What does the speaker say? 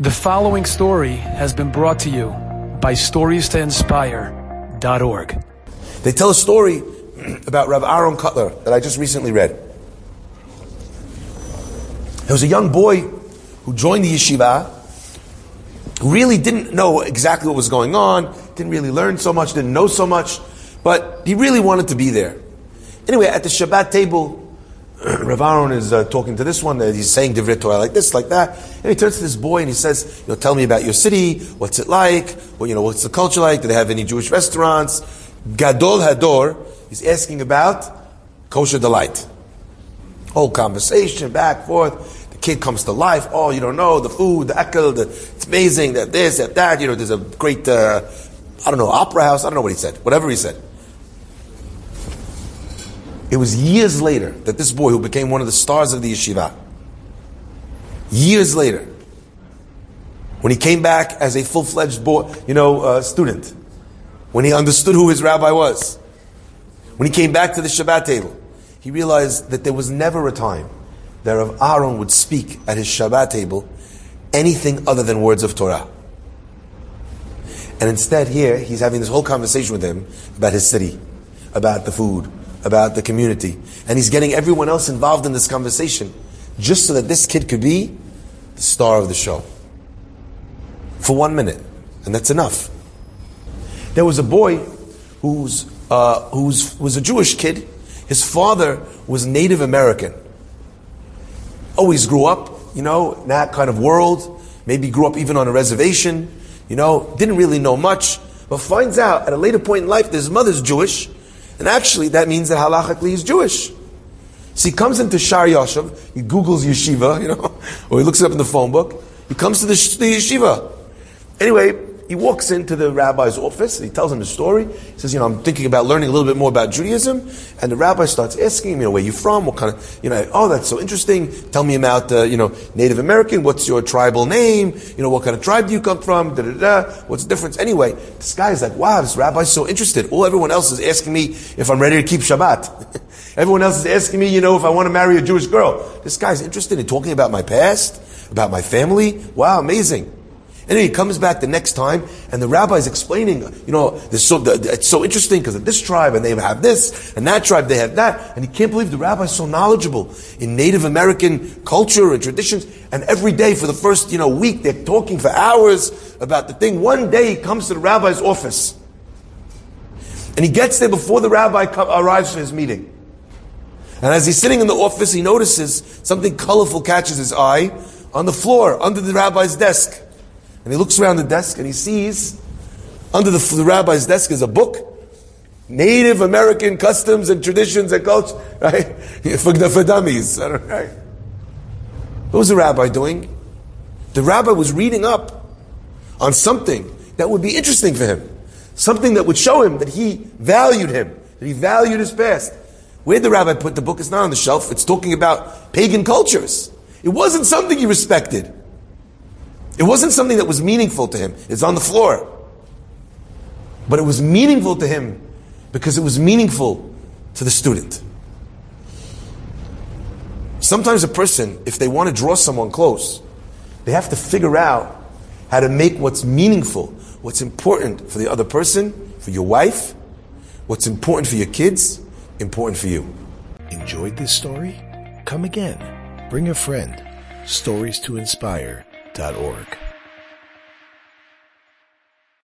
The following story has been brought to you by StoriesToInspire.org. They tell a story about Rav Aaron Kotler that I just recently read. There was a young boy who joined the yeshiva, really didn't know exactly what was going on, didn't really learn so much, didn't know so much, but he really wanted to be there. Anyway, at the Shabbat table, Rav Aaron is uh, talking to this one, he's saying Divrei Torah like this, like that, and he turns to this boy and he says, you know, tell me about your city, what's it like, well, you know, what's the culture like, do they have any Jewish restaurants? Gadol Hador, he's asking about kosher delight. Whole conversation, back, forth, the kid comes to life, oh, you don't know, the food, the ekel, the, it's amazing, that this, that that, you know, there's a great, uh, I don't know, opera house, I don't know what he said, whatever he said. It was years later that this boy, who became one of the stars of the yeshiva, years later, when he came back as a full-fledged boy, you know, uh, student, when he understood who his rabbi was, when he came back to the Shabbat table, he realized that there was never a time that Rav Aaron would speak at his Shabbat table anything other than words of Torah. And instead, here, he's having this whole conversation with him about his city, about the food, about the community. And he's getting everyone else involved in this conversation just so that this kid could be the star of the show. For one minute. And that's enough. There was a boy who's, uh, who's, was a Jewish kid. His father was Native American. Always grew up, you know, in that kind of world. Maybe grew up even on a reservation. You know, didn't really know much. But finds out at a later point in life that his mother's Jewish and actually, that means that halachically he's Jewish. So he comes into Shor Yoshuv, he Googles yeshiva, you know, or he looks it up in the phone book. He comes to the, the yeshiva. Anyway, he walks into the rabbi's office he tells him the story. He says, you know, I'm thinking about learning a little bit more about Judaism. And the rabbi starts asking him, you know, where you from? What kind of, you know, oh, that's so interesting. Tell me about, uh, you know, Native American. What's your tribal name? You know, what kind of tribe do you come from? Da, da, da. What's the difference? Anyway, this guy's like, wow, this rabbi's so interested. All everyone else is asking me if I'm ready to keep Shabbat. everyone else is asking me, you know, if I want to marry a Jewish girl. This guy's interested in talking about my past, about my family. Wow, amazing. And then he comes back the next time, and the rabbi is explaining, you know, so, the, it's so interesting because of this tribe, and they have this, and that tribe, they have that. And he can't believe the rabbi is so knowledgeable in Native American culture and traditions. And every day for the first, you know, week, they're talking for hours about the thing. One day he comes to the rabbi's office. And he gets there before the rabbi arrives for his meeting. And as he's sitting in the office, he notices something colorful catches his eye on the floor under the rabbi's desk. And he looks around the desk and he sees under the, the rabbi's desk is a book, Native American customs and traditions and culture, right? For, dummies, right? What was the rabbi doing? The rabbi was reading up on something that would be interesting for him. Something that would show him that he valued him, that he valued his past. Where the rabbi put the book is not on the shelf. It's talking about pagan cultures. It wasn't something he respected. It wasn't something that was meaningful to him. It's on the floor. But it was meaningful to him because it was meaningful to the student. Sometimes a person, if they want to draw someone close, they have to figure out how to make what's meaningful, what's important for the other person, for your wife, what's important for your kids, important for you. Enjoyed this story? Come again. Bring a friend. Stories to inspire org.